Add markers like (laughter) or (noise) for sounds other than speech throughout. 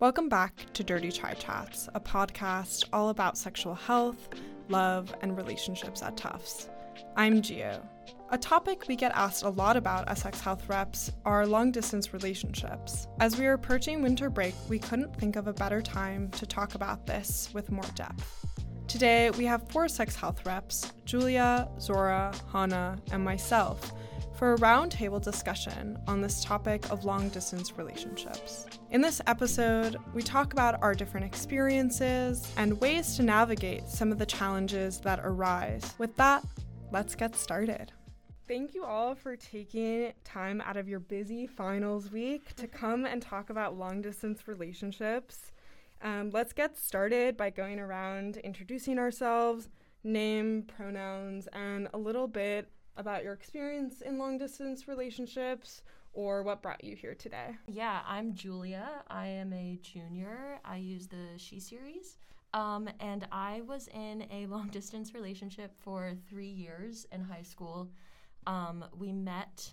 Welcome back to Dirty Chai Chats, a podcast all about sexual health, love, and relationships at Tufts. I'm Gio. A topic we get asked a lot about as sex health reps are long distance relationships. As we are approaching winter break, we couldn't think of a better time to talk about this with more depth. Today, we have four sex health reps Julia, Zora, Hannah, and myself for a roundtable discussion on this topic of long distance relationships. In this episode, we talk about our different experiences and ways to navigate some of the challenges that arise. With that, let's get started. Thank you all for taking time out of your busy finals week to (laughs) come and talk about long distance relationships. Um, let's get started by going around introducing ourselves, name, pronouns, and a little bit about your experience in long distance relationships or what brought you here today. Yeah, I'm Julia. I am a junior. I use the She series. Um, and I was in a (laughs) long distance relationship for three years in high school. Um, we met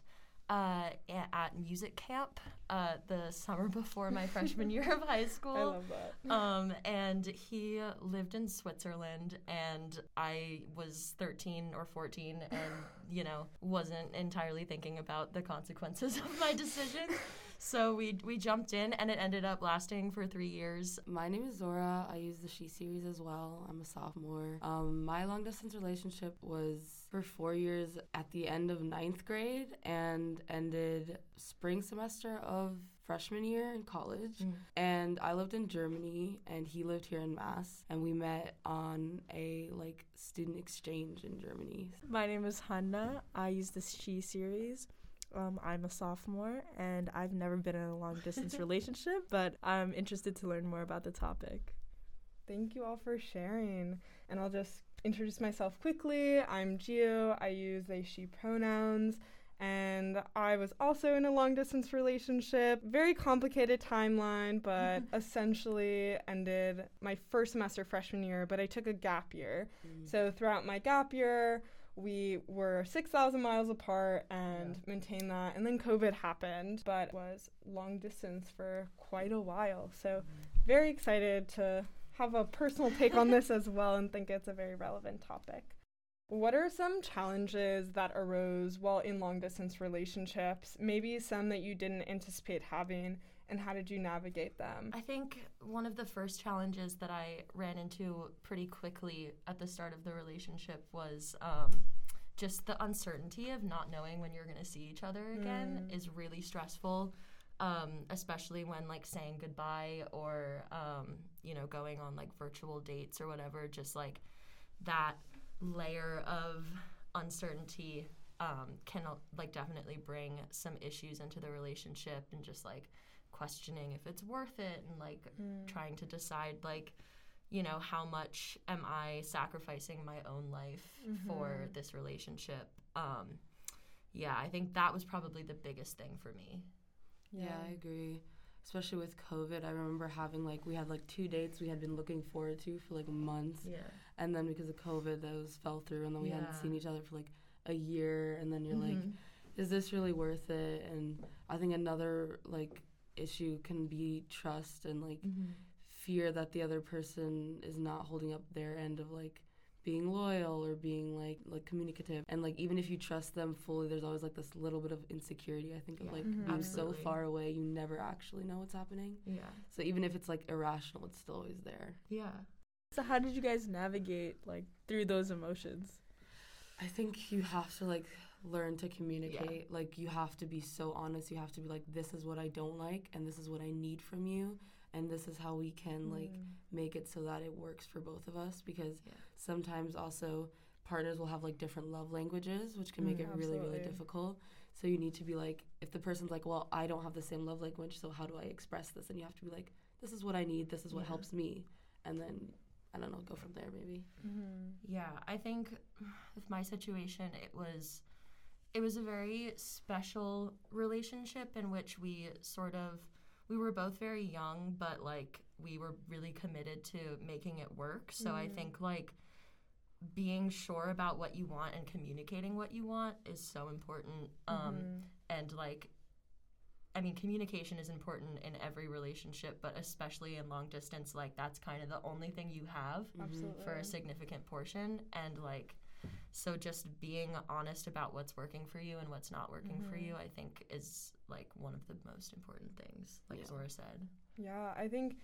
uh, at music camp uh, the summer (laughs) before my freshman year of high (laughs) school. I love that. Um, and he lived in Switzerland, and I was 13 or 14, and (laughs) you know wasn't entirely thinking about the consequences of my decision. so we we jumped in, and it ended up lasting for three years. My name is Zora. I use the She series as well. I'm a sophomore. Um, my long distance relationship was for four years at the end of ninth grade and ended spring semester of freshman year in college. Mm. And I lived in Germany and he lived here in Mass. And we met on a like student exchange in Germany. My name is Hannah. I use the She series. Um, I'm a sophomore and I've never been in a long distance (laughs) relationship, but I'm interested to learn more about the topic. Thank you all for sharing. And I'll just introduce myself quickly. I'm Gio. I use they, she pronouns. And I was also in a long distance relationship. Very complicated timeline, but (laughs) essentially ended my first semester freshman year, but I took a gap year. Mm. So throughout my gap year, we were 6,000 miles apart and yeah. maintained that. And then COVID happened, but was long distance for quite a while. So, mm-hmm. very excited to have a personal take on this as well and think it's a very relevant topic. What are some challenges that arose while in long distance relationships? Maybe some that you didn't anticipate having, and how did you navigate them? I think one of the first challenges that I ran into pretty quickly at the start of the relationship was um, just the uncertainty of not knowing when you're going to see each other again mm. is really stressful um, especially when like saying goodbye or um, you know going on like virtual dates or whatever just like that layer of uncertainty um, can like definitely bring some issues into the relationship and just like questioning if it's worth it and like mm. trying to decide like you know how much am i sacrificing my own life mm-hmm. for this relationship um, yeah i think that was probably the biggest thing for me yeah. yeah, I agree. Especially with COVID, I remember having like we had like two dates we had been looking forward to for like months. Yeah. And then because of COVID, those fell through, and then we yeah. hadn't seen each other for like a year, and then you're mm-hmm. like, is this really worth it? And I think another like issue can be trust and like mm-hmm. fear that the other person is not holding up their end of like being loyal or being like like communicative. And like even if you trust them fully there's always like this little bit of insecurity i think of like mm-hmm. being so far away you never actually know what's happening. Yeah. So even if it's like irrational it's still always there. Yeah. So how did you guys navigate like through those emotions? I think you have to like learn to communicate. Yeah. like you have to be so honest. You have to be like this is what i don't like and this is what i need from you and this is how we can like mm. make it so that it works for both of us because yeah. sometimes also partners will have like different love languages which can make mm, it absolutely. really really difficult so you need to be like if the person's like well i don't have the same love language so how do i express this and you have to be like this is what i need this is what yeah. helps me and then i don't know go from there maybe mm-hmm. yeah i think with my situation it was it was a very special relationship in which we sort of we were both very young, but like we were really committed to making it work. So mm. I think like being sure about what you want and communicating what you want is so important. Um, mm-hmm. And like I mean, communication is important in every relationship, but especially in long distance, like that's kind of the only thing you have Absolutely. for a significant portion. And like, so just being honest about what's working for you and what's not working for you, I think is like one of the most important things, like Yeah. Zora said. Yeah, I think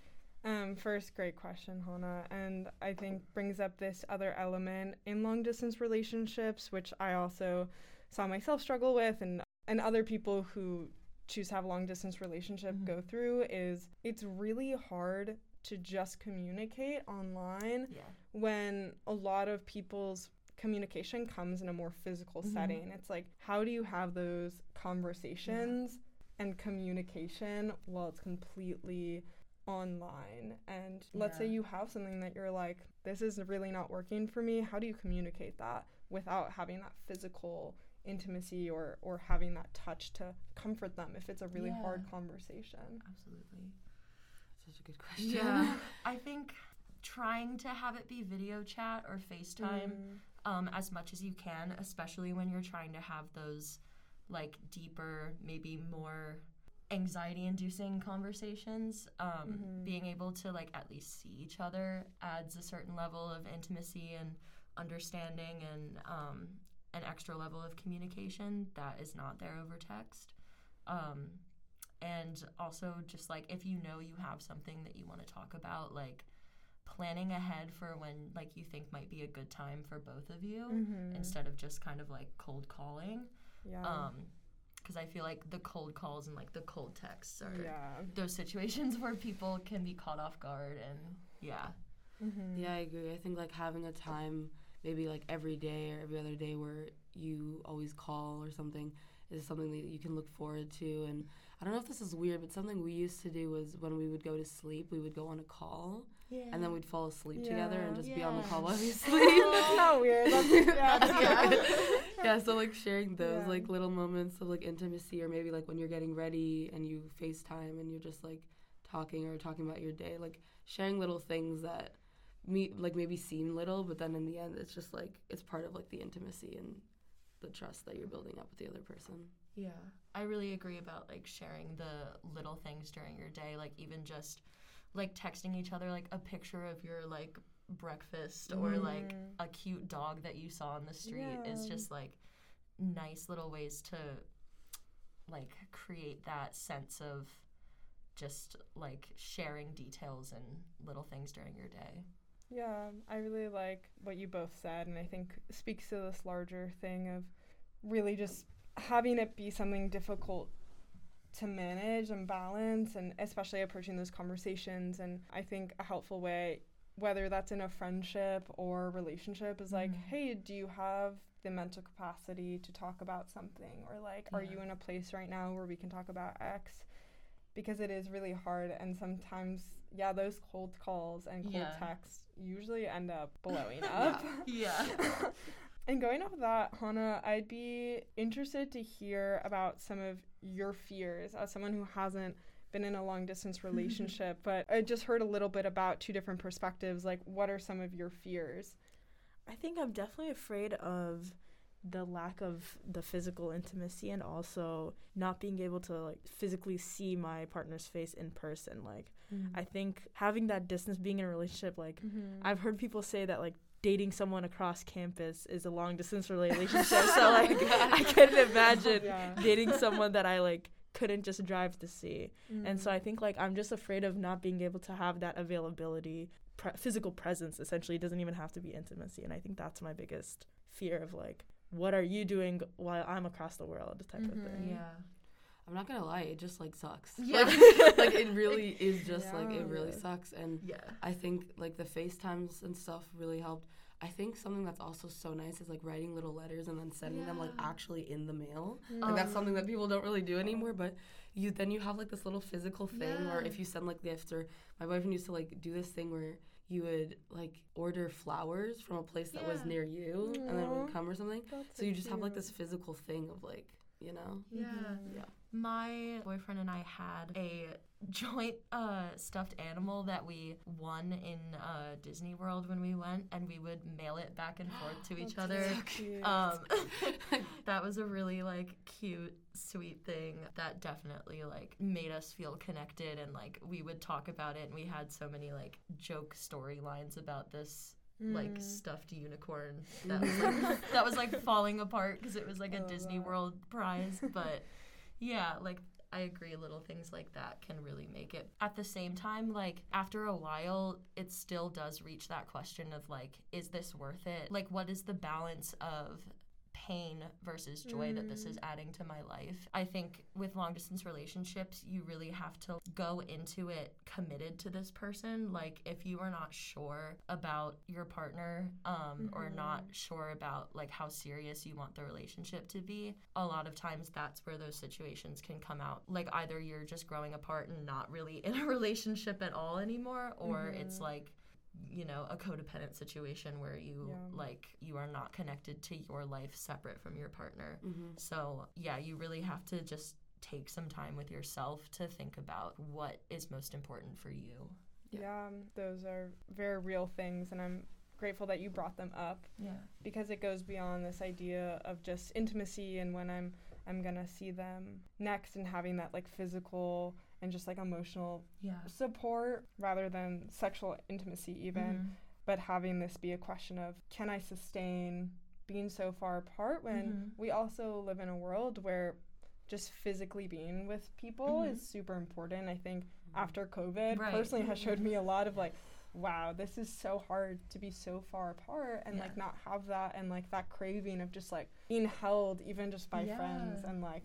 um, first, great question, Hannah, and I think brings up this other element in long distance relationships, which I also saw myself struggle with, and and other people who choose to have a long distance relationship Mhm. go through is it's really hard to just communicate online Yeah. when a lot of people's communication comes in a more physical Mhm. setting. It's like, how do you have those conversations and communication while it's completely online? And let's say you have something that you're like, this is really not working for me. How do you communicate that without having that physical intimacy or, or having that touch to comfort them if it's a really hard conversation? Absolutely. Such a good question. Yeah. (laughs) I think trying to have it be video chat or FaceTime Mm. Um, as much as you can, especially when you're trying to have those like deeper, maybe more anxiety inducing conversations. Um, Mhm. Being able to like at least see each other adds a certain level of intimacy and understanding and um, an extra level of communication that is not there over text. Um, and also just like if you know you have something that you want to talk about like planning ahead for when like you think might be a good time for both of you Mhm. instead of just kind of like cold calling Yeah. um because i feel like the cold calls and like the cold texts are yeah. those situations (laughs) where people can be caught off guard and yeah Mm-hmm. Yeah, I agree. I think like having a time, maybe like every day or every other day, where you always call or something, is something that you can look forward to. And I don't know if this is weird, but something we used to do was when we would go to sleep, we would go on a call, yeah and then we'd fall asleep together and Yeah. just be on the call Yes. while we sleep. That's not weird. That's, (laughs) yeah, (laughs) Yeah. yeah, so like sharing those Yeah. like little moments of like intimacy, or maybe like when you're getting ready and you FaceTime and you're just like talking or talking about your day, like sharing little things that me like maybe seem little, but then in the end, it's just like it's part of like the intimacy and the trust that you're building up with the other person. Yeah, I really agree about like sharing the little things during your day, like even just like texting each other like a picture of your like breakfast or like Mhm. a cute dog that you saw on the street is just like nice little ways to like create that sense of just like sharing details and little things during your day. Yeah, I really like what you both said, and I think speaks to this larger thing of really just having it be something difficult to manage and balance, and especially approaching those conversations. And I think a helpful way, whether that's in a friendship or relationship, is like, Mhm. hey, do you have the mental capacity to talk about something? Or like, are you in a place right now where we can talk about X? Because it is really hard, and sometimes, yeah, those cold calls and cold Yeah. texts usually end up blowing (laughs) up. Yeah. (laughs) and going off of that, Hannah, I'd be interested to hear about some of your fears as someone who hasn't been in a long distance (laughs) relationship, but I just heard a little bit about two different perspectives. Like, what are some of your fears? I think I'm definitely afraid of the lack of the physical intimacy and also not being able to like physically see my partner's face in person. Like I think having that distance being in a relationship like Mm-hmm. I've heard people say that like dating someone across campus is a long distance relationship. so (laughs) like I couldn't imagine Yeah. dating someone that I like couldn't just drive to see. And Mm-hmm. so I think like I'm just afraid of not being able to have that availability, pre- physical presence. Essentially, it doesn't even have to be intimacy, and I think that's my biggest fear of like, what are you doing while I'm across the world, type of Mhm. thing. yeah. I'm not gonna lie, it just like sucks. Yeah. Like, (laughs) like it (laughs) really is just like it really Yeah. sucks and Yeah. I think like the FaceTimes and stuff really helped. I think something that's also so nice is like writing little letters and then sending them like actually in the mail. Mm-hmm. Like that's something that Um, people don't really do anymore, but you then you have like this little physical thing or Yeah. if you send like gifts or my boyfriend used to like do this thing where you would like order flowers from a place that was near you and then it would come or something. That's So you just have like this physical thing of like, you know? Yeah. Mhm. Yeah. My boyfriend and I had a (laughs) joint uh, stuffed animal that we won in uh, Disney World when we went, and we would mail it back and forth to (gasps) each other. so cute. Um, (laughs) that was a really like cute, sweet thing that definitely like made us feel connected and like we would talk about it and we had so many like joke storylines about this like Mm. stuffed unicorn (laughs) that was like, that was like falling apart because it was like a Oh, Disney wow. World prize. But yeah, like I agree, little things like that can really make it. At the same time, like after a while, it still does reach that question of like, is this worth it? Like, what is the balance of pain versus joy that this is mm. adding to my life. I think with long distance relationships, you really have to go into it committed to this person. Like if you are not sure about your partner um, or not mm-hmm. sure about like how serious you want the relationship to be, a lot of times that's where those situations can come out. Like either you're just growing apart and not really (laughs) in a relationship at all anymore, or it's mm-hmm. like you know a codependent situation where you Yeah. like you are not connected to your life separate from your partner. Mm-hmm. so yeah you really have to just take some time with yourself to think about what is most important for you. Yeah, um, those are very real things, and I'm grateful that you brought them up yeah. because it goes beyond this idea of just intimacy and when I'm I'm gonna see them next and having that like physical and just like emotional yeah support rather than sexual intimacy even Mm-hmm. but having this be a question of can I sustain being so far apart when Mhm. we also live in a world where just physically being with people Mhm. is super important. I think after COVID Right. personally has showed me a lot of like, (laughs) wow, this is so hard to be so far apart and like not have that and like that craving of just like being held even just by friends and like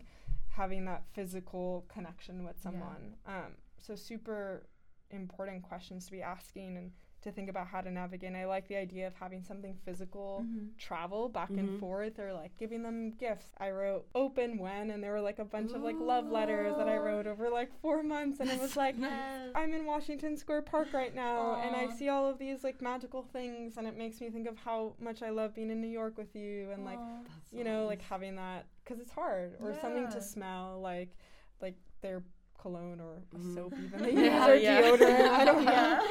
having that physical connection with someone. Um, so super important questions to be asking and to think about how to navigate. And I like the idea of having something physical Mm-hmm. travel back and Mhm. forth or like giving them gifts. I wrote open when and there were like a bunch of like love letters that I wrote over like 4 months and it was like. I'm in Washington Square Park right now and I see all of these like magical things and it makes me think of how much I love being in New York with you and like That's you know like having that cuz it's hard or something to smell like like their cologne or a Mhm. soap even (laughs) they Yeah, use or yeah. deodorant I don't (laughs) know Yeah.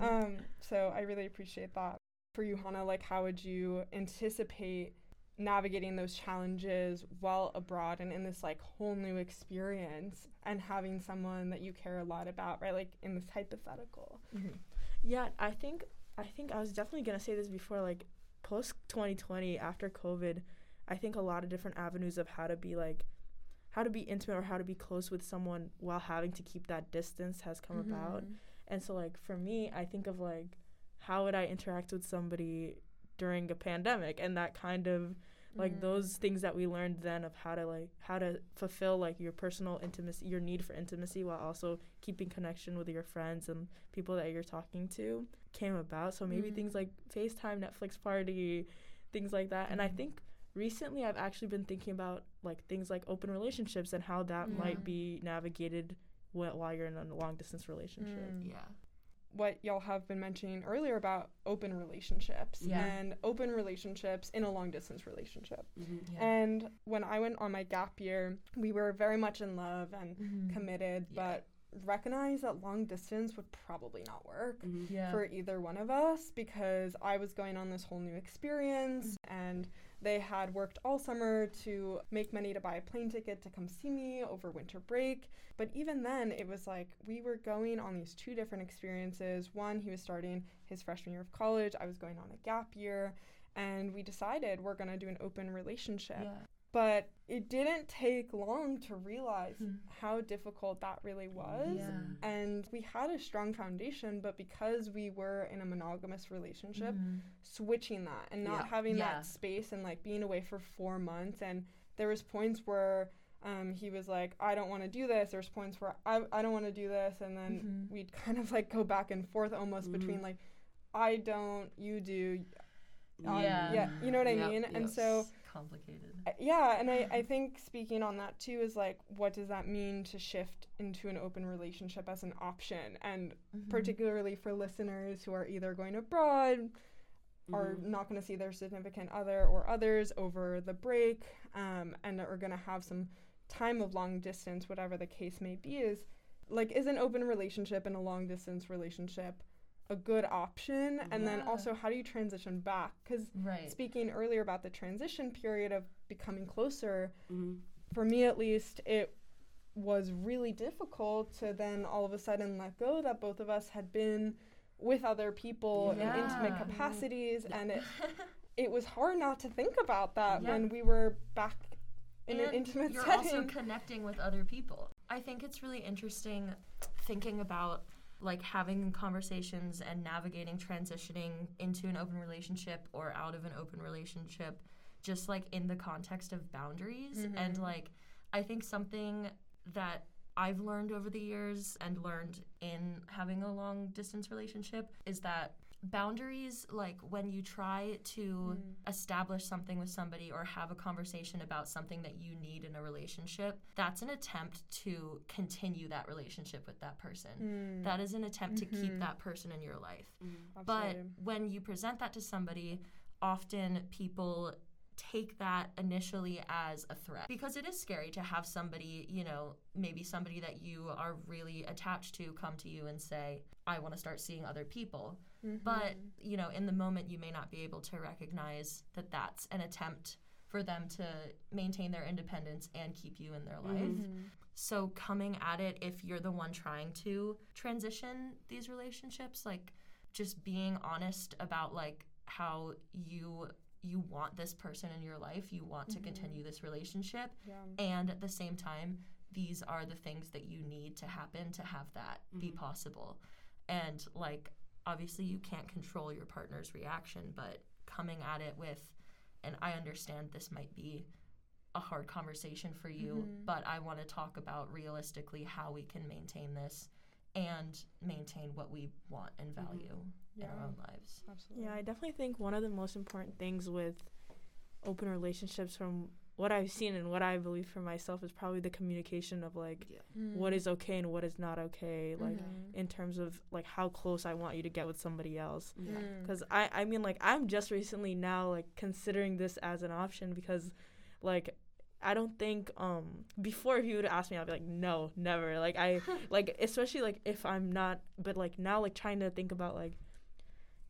um, so I really appreciate that. For you, Hannah, like how would you anticipate navigating those challenges while abroad and in this like whole new experience and having someone that you care a lot about, right? Like in this hypothetical. Mhm. Yeah, I think I think I was definitely gonna say this before, like post 2020 after COVID, I think a lot of different avenues of how to be like how to be intimate or how to be close with someone while having to keep that distance has come about. Mhm. And so like for me, I think of like how would I interact with somebody during a pandemic and that kind of like Mhm. those things that we learned then of how to like how to fulfill like your personal intimacy your need for intimacy while also keeping connection with your friends and people that you're talking to came about so maybe Mhm. things like facetime netflix party things like that and i Mhm. think recently i've actually been thinking about like things like open relationships and how that Yeah. might be navigated wh- while you're in a long distance relationship Mm. yeah What y'all have been mentioning earlier about open relationships Yeah. and open relationships in a long distance relationship. Mhm. yeah And when I went on my gap year, we were very much in love and Mhm. committed, Yeah. but recognized that long distance would probably not work. Mhm. yeah for either one of us because I was going on this whole new experience and they had worked all summer to make money to buy a plane ticket to come see me over winter break. But even then, it was like we were going on these two different experiences. One, he was starting his freshman year of college, I was going on a gap year, and we decided we're going to do an open relationship. yeah But it didn't take long to realize Hmm. how difficult that really was yeah and we had a strong foundation but because we were in a monogamous relationship Mhm. switching that and not Yeah. having Yeah. that space and like being away for four months and there was points where um, he was like i don't want to do this there's points where i, I don't want to do this and then Mhm. we'd (laughs) kind of like go back and forth almost between Mhm. like i don't you do um, Yeah. yeah you know what i Yep, mean and so complicated yeah and I, I think speaking on that too is like what does that mean to shift into an open relationship as an option and Mhm. particularly for listeners who are either going abroad are Mhm. not going to see their significant other or others over the break um, and are going to have some time of long distance whatever the case may be is like is an open relationship and a long distance relationship a good option and then also how do you transition back because Right. speaking earlier about the transition period of becoming closer hmm for me at least it was really difficult to then all of a sudden let go that both of us had been with other people in intimate Yeah. capacities and it (laughs) it was hard not to think about that Yeah. when we were back in an And intimate you're (laughs) setting also connecting with other people. I think it's really interesting thinking about like having conversations and navigating transitioning into an open relationship or out of an open relationship just like in the context of boundaries and Mhm. like I think something that I've learned over the years and learned in having a long distance relationship is that boundaries like when you try to establish something with somebody or have a conversation about something that you need in a relationship that's an attempt to continue that relationship with that person Mm, that is an attempt to keep Mhm. that person in your life Mm-hmm. but when you present that to somebody, often people take that initially as a threat because it is scary to have somebody, you know, maybe somebody that you are really attached to come to you and say, I want to start seeing other people. But, Mhm. you know, in the moment, you may not be able to recognize that that's an attempt for them to maintain their independence and keep you in their life. Mhm. So coming at it, if you're the one trying to transition these relationships, like just being honest about like how you you want this person in your life, you want to Mhm. continue this relationship, yeah and at the same time, these are the things that you need to happen to have that be Mhm. possible. And like obviously you can't control your partner's reaction, but coming at it with and I understand this might be a hard conversation for you, Mhm. but I want to talk about realistically how we can maintain this and maintain what we want and value in our own lives. absolutely Yeah, I definitely think one of the most important things with open relationships from what I've seen and what I believe for myself is probably the communication of like Yeah. what is okay and what is not okay like Mhm. in terms of like how close I want you to get with somebody else Yeah. Mm. cuz I I mean like I'm just recently now like considering this as an option because like I don't think um before if you would ask me I'd be like no never like I (laughs) like especially like if I'm not but like now like trying to think about like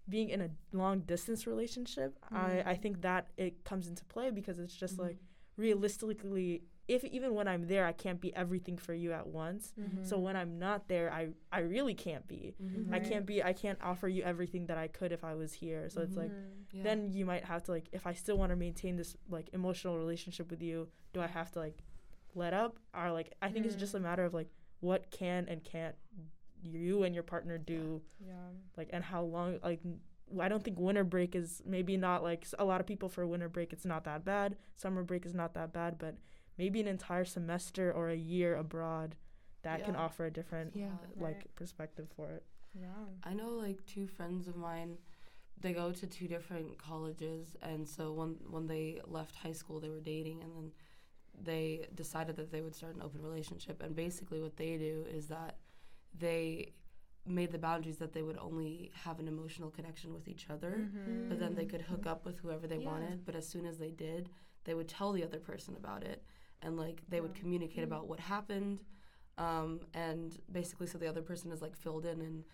being in a long distance relationship I I Mm. think that it comes into play because it's just Mhm. like realistically if even when I'm there I can't be everything for you at once Mm-hmm. so when I'm not there I I really can't be Mhm. I can't be I can't offer you everything that I could if I was here so it's like Mhm. Yeah. then you might have to like if I still want to maintain this like emotional relationship with you, do I have to like let up or like I think it's just a matter of like what can and can't you and your partner do yeah like and how long like n- I don't think winter break is maybe not like a lot of people for winter break it's not that bad. Summer break is not that bad, but maybe an entire semester or a year abroad that can offer a different Yeah. like Right. perspective for it. yeah I know like two friends of mine. They go to two different colleges, and so when when they left high school, they were dating, and then they decided that they would start an open relationship. And basically, what they do is that they made the boundaries that they would only have an emotional connection with each other, Mhm. but then they could hook up with whoever they Yeah. wanted. But as soon as they did, they would tell the other person about it, and like they would communicate Mm. about what happened, um, and basically, so the other person is like filled in, and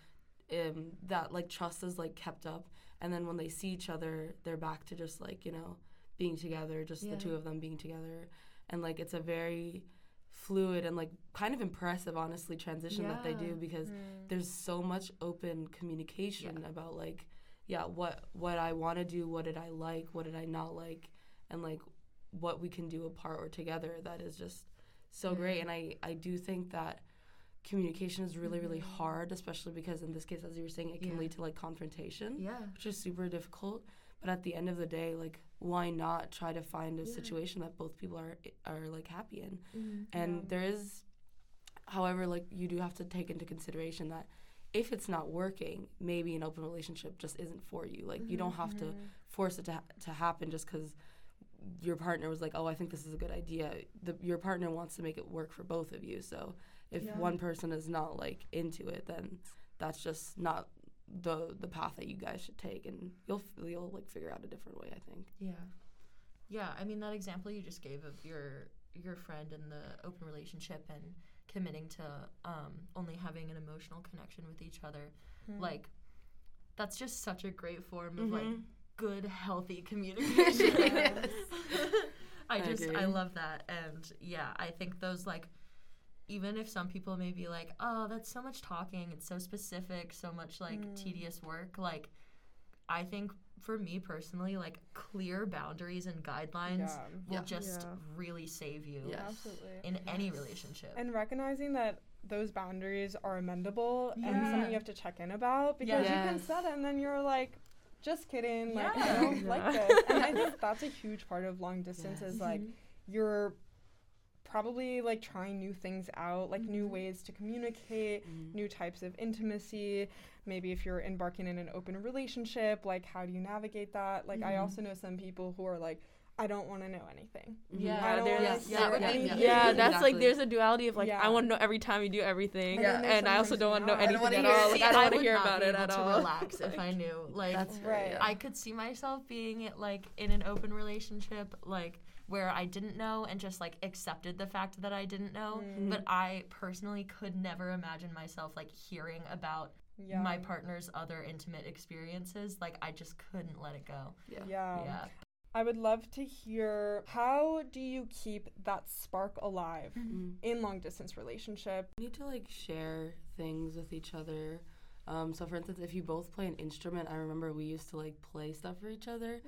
um, that like trust is like kept up. And then when they see each other, they're back to just like you know being together, just Yeah. the two of them being together, and like it's a very fluid and like kind of impressive, honestly, transition that they do because Mm. there's so much open communication about like yeah what what i want to do what did i like what did i not like and like what we can do apart or together that is just so great and i i do think that communication is really really hard especially because in this case as you were saying it can Yeah. lead to like confrontation Yeah. which is super difficult but at the end of the day like why not try to find a Yeah. situation that both people are are like happy in Mm-hmm. and Yeah. there is however like you do have to take into consideration that if it's not working maybe an open relationship just isn't for you like you don't have to Mhm. force it to, ha- to happen just because your partner was like oh i think this is a good idea the, your partner wants to make it work for both of you so if Yeah. one person is not like into it then that's just not the the path that you guys should take and you'll you'll like figure out a different way i think Yeah. Yeah, I mean that example you just gave of your your friend and the open relationship and committing to um, only having an emotional connection with each other. Mm. Like that's just such a great form of like Mhm. good healthy (laughs) communication. (laughs) I I just I agree. love that and yeah, I think those like even if some people may be like, "Oh, that's so much talking, it's so specific, so much like Mm. tedious work." Like I think for me personally, like clear boundaries and guidelines Yeah. will Yeah. just Yeah. really save you Yes. Absolutely. in any relationship. And recognizing that those boundaries are amendable and something you have to check in about because you can Yes. set it and then you're like, just kidding, like Yeah. I don't Yeah. like (laughs) this. And I think that's a huge part of long distance Yes. is like you're probably like trying new things out, like new Mhm. ways to communicate, Mhm. new types of intimacy. Maybe if you're embarking in an open relationship, like how do you navigate that? Like I Mhm. also know some people who are like, I don't want to know anything. Yeah, I don't Yes. yeah, yeah, anything Yeah, is. that's like there's a duality of like Yeah. I want to know every time you do everything, And Yeah. there's and I also don't want to know not. I don't anything wanna at hear all. it. Like, See, I don't want to would hear not about be it able at to all. Relax if I knew. (laughs) Like That's Right. I could see myself being like in an open relationship, like where I didn't know and just like accepted the fact that I didn't know. Mm. But I personally could never imagine myself like hearing about Yeah. my partner's other intimate experiences. Like I just couldn't let it go. Yeah. Yeah. yeah. I would love to hear how do you keep that spark alive Mhm. in long distance relationship? You need to like share things with each other. Um, so for instance, if you both play an instrument, I remember we used to like play stuff for each other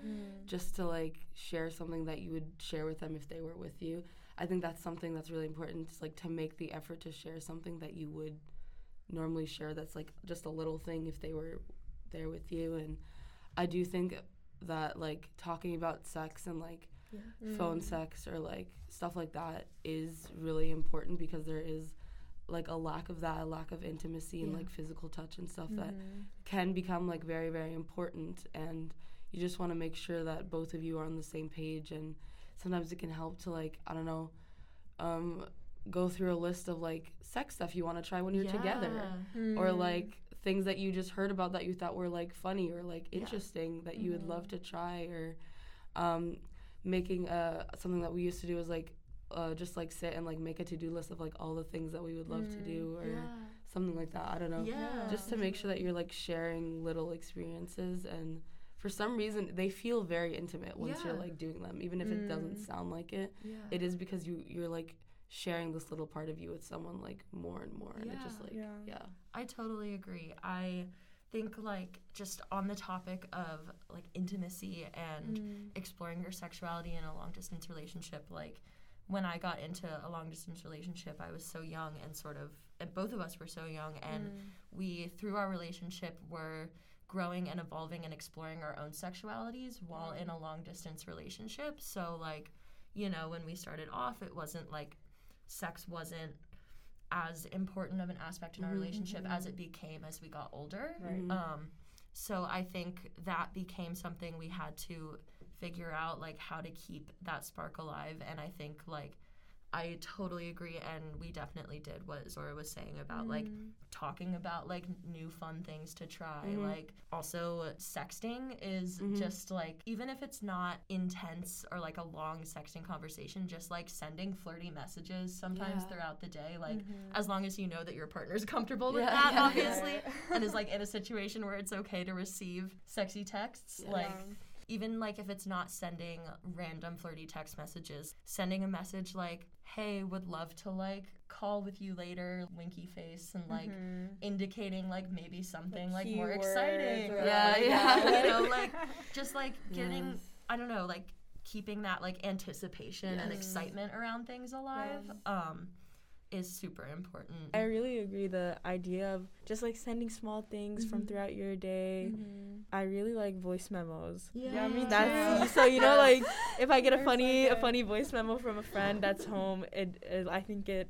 just to like share something that you would share with them if they were with you. I think that's something that's really important, just like to make the effort to share something that you would normally share that's like just a little thing if they were there with you. And I do think that like talking about sex and like phone Mm. sex or like stuff like that is really important because there is like a lack of that, a lack of intimacy and Yeah. like physical touch and stuff Mm-hmm. that can become like very, very important. And you just want to make sure that both of you are on the same page. And sometimes it can help to like, I don't know, um, go through a list of like sex stuff you want to try when you're together Mm. or like things that you just heard about that you thought were like funny or like Yeah. interesting that you would love Mhm. to try or um, making uh, something that we used to do is like uh, just like sit and like make a to-do list of like all the things that we would love to Mm. do or Yeah. something like that i don't know Yeah. just to make sure that you're like sharing little experiences and for some reason they feel very intimate once you're like doing them even if it doesn't Mm. sound like it Yeah. it is because you you're like sharing this little part of you with someone like more and more and it just like Yeah. yeah I totally agree. I think like just on the topic of like intimacy and Mm. exploring your sexuality in a long distance relationship like when I got into a long distance relationship I was so young and sort of and both of us were so young and Mm. we through our relationship were growing and evolving and exploring our own sexualities while in a long distance relationship so like you know when we started off it wasn't like sex wasn't as important of an aspect in our Mhm. relationship as it became as we got older Right. Um, so I think that became something we had to figure out, like how to keep that spark alive. And I think like I totally agree, and we definitely did what Zora was saying about like Mm. talking about like new fun things to try. Mhm. Like also sexting is Mhm. just like even if it's not intense or like a long sexting conversation, just like sending flirty messages sometimes Yeah. throughout the day, like Mhm. as long as you know that your partner's (laughs) comfortable with that, yeah. obviously and is (laughs) like in a situation where it's okay to receive sexy texts Yeah. like Yeah. Even like if it's not sending random flirty text messages sending a message like hey would love to like call with you later winky face and like Mhm. indicating like maybe something Like like, more exciting or, Yeah, yeah. you know like (laughs) just like getting Yes. i don't know like keeping that like anticipation and excitement around things alive um is super important I really agree. The idea of just like sending small things from Mhm. throughout your day. Mhm. I really like voice memos. Yeah, me That's too. so you know like (laughs) if I get a Very funny a funny voice memo from a friend that's (laughs) home, it, it I think it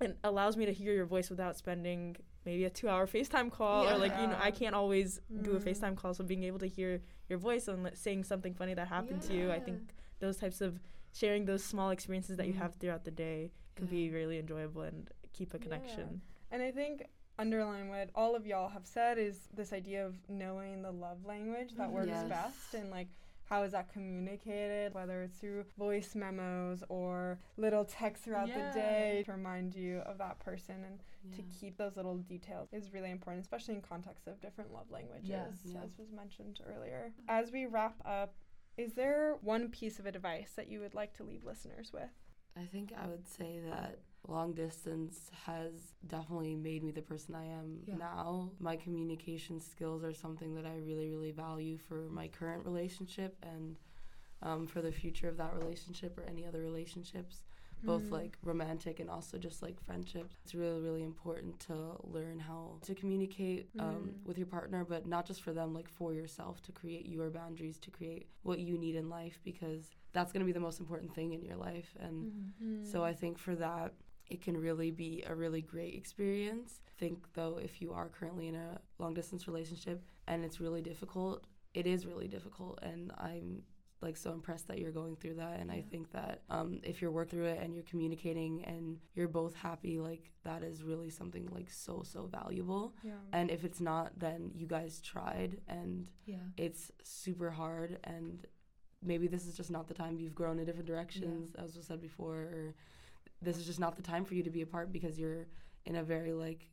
it allows me to hear your voice without spending maybe a two hour FaceTime call or like you know I can't always do a Mm. FaceTime call, so being able to hear your voice and like, saying something funny that happened to you, I think those types of sharing those small experiences that you Mhm. have throughout the day can be really enjoyable and keep a Yeah. connection. And I think underlying what all of y'all have said is this idea of knowing the love language that Mhm. works Yes. best and like how is that communicated, whether it's through voice memos or little texts throughout Yeah. the day to remind you of that person and to keep those little details is really important, especially in context of different love languages, Yeah. Yeah. as was mentioned earlier. As we wrap up, is there one piece of advice that you would like to leave listeners with? I think I would say that long distance has definitely made me the person I am Yeah. now. My communication skills are something that I really, really value for my current relationship and um, for the future of that relationship or any other relationships, both Mm. like romantic and also just like friendship. It's really, really important to learn how to communicate um, Mm. with your partner, but not just for them, like for yourself to create your boundaries, to create what you need in life, because that's going to be the most important thing in your life. And Mm. so I think for that, it can really be a really great experience. think though, if you are currently in a long distance relationship and it's really difficult, it is really difficult. And I'm like so impressed that you're going through that. And I think that um, if you're working through it and you're communicating and you're both happy, like that is really something like so, so valuable. yeah. And if it's not, then you guys tried and Yeah. it's super hard and maybe this is just not the time you've grown in different directions as was said before or this is just not the time for you to be apart because you're in a very like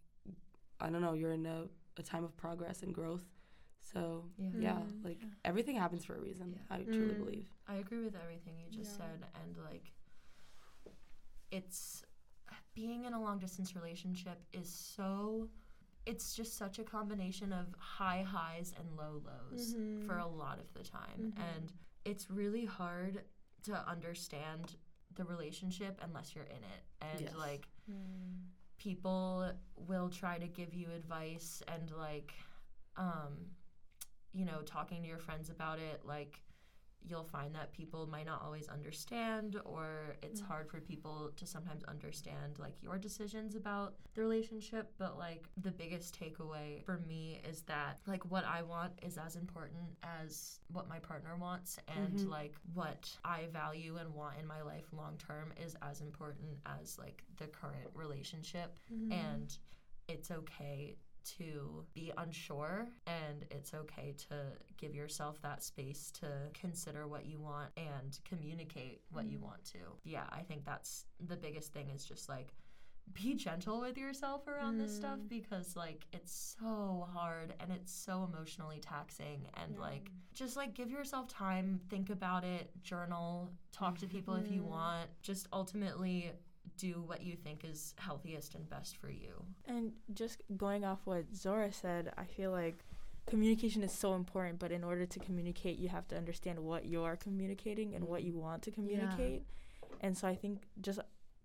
i don't know you're in a, a time of progress and growth so Yeah. yeah Mm. like everything happens for a reason Yeah. i truly Mm. believe I agree with everything you just Yeah. said, and like, it's being in a long distance relationship is so. It's just such a combination of high highs and low lows Mhm. for a lot of the time, Mhm. and it's really hard to understand the relationship unless you're in it, and Yes. like Mm. people will try to give you advice and like um you know talking to your friends about it like you'll find that people might not always understand or it's Mm. hard for people to sometimes understand like your decisions about the relationship but like the biggest takeaway for me is that like what I want is as important as what my partner wants and Mhm. like what I value and want in my life long term is as important as like the current relationship Mhm. and it's okay to be unsure and it's okay to give yourself that space to consider what you want and communicate what you Mhm. want to. Yeah, I think that's the biggest thing is just like be gentle with yourself around this stuff Mm. because like it's so hard and it's so emotionally taxing and Yeah. like just like give yourself time, think about it, journal, talk to people if you Mhm. want. Just ultimately do what you think is healthiest and best for you. And just going off what Zora said, I feel like communication is so important, but in order to communicate, you have to understand what you're communicating and what you mm-hmm. want to communicate. Yeah. And so I think just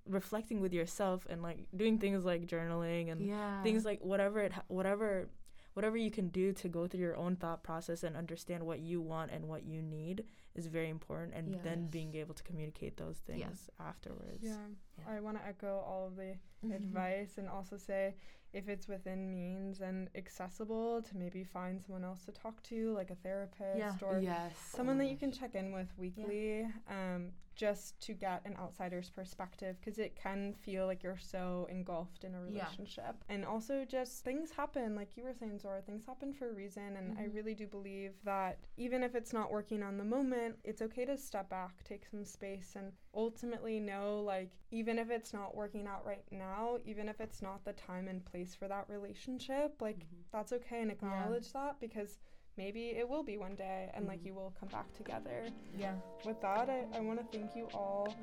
reflecting with yourself and like doing things like journaling and Yeah. things like whatever it ha- whatever whatever you can do to go through your own thought process and understand what you want and what you need is very important and then being able to communicate those things Yes. afterwards Yeah. Yeah. I want to echo all of the advice and also say if it's within means and accessible to maybe find someone else to talk to, like a therapist Yeah. or yes someone oh that you can check in with weekly um, just to get an outsider's perspective because it can feel like you're so engulfed in a Yeah. relationship and also just things happen like you were saying zora things happen for a reason and i Mhm. really do believe that even if it's not working on the moment it's okay to step back take some space and ultimately know like even if it's not working out right now even if it's not the time and place for that relationship like Mhm. that's okay and acknowledge that because maybe it will be one day and like Mhm. you will come back together Yeah. with that i, I want to thank you all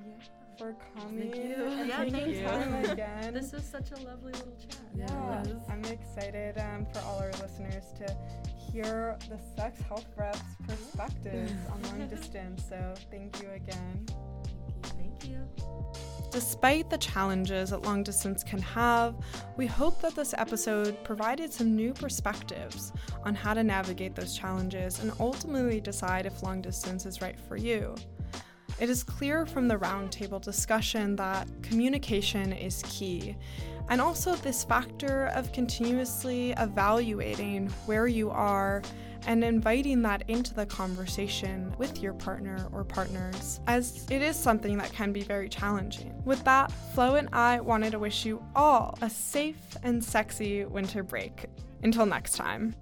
for coming Thank you. and Yeah, taking thank you. time (laughs) again This was such a lovely little chat. Yeah, yeah, it i'm excited um, for all our listeners to hear the sex health reps perspectives (laughs) on long distance so thank you again Thank you. Thank you. Despite the challenges that long distance can have, we hope that this episode provided some new perspectives on how to navigate those challenges and ultimately decide if long distance is right for you. It is clear from the roundtable discussion that communication is key, and also this factor of continuously evaluating where you are and inviting that into the conversation with your partner or partners, as it is something that can be very challenging. With that, Flo and I wanted to wish you all a safe and sexy winter break. Until next time.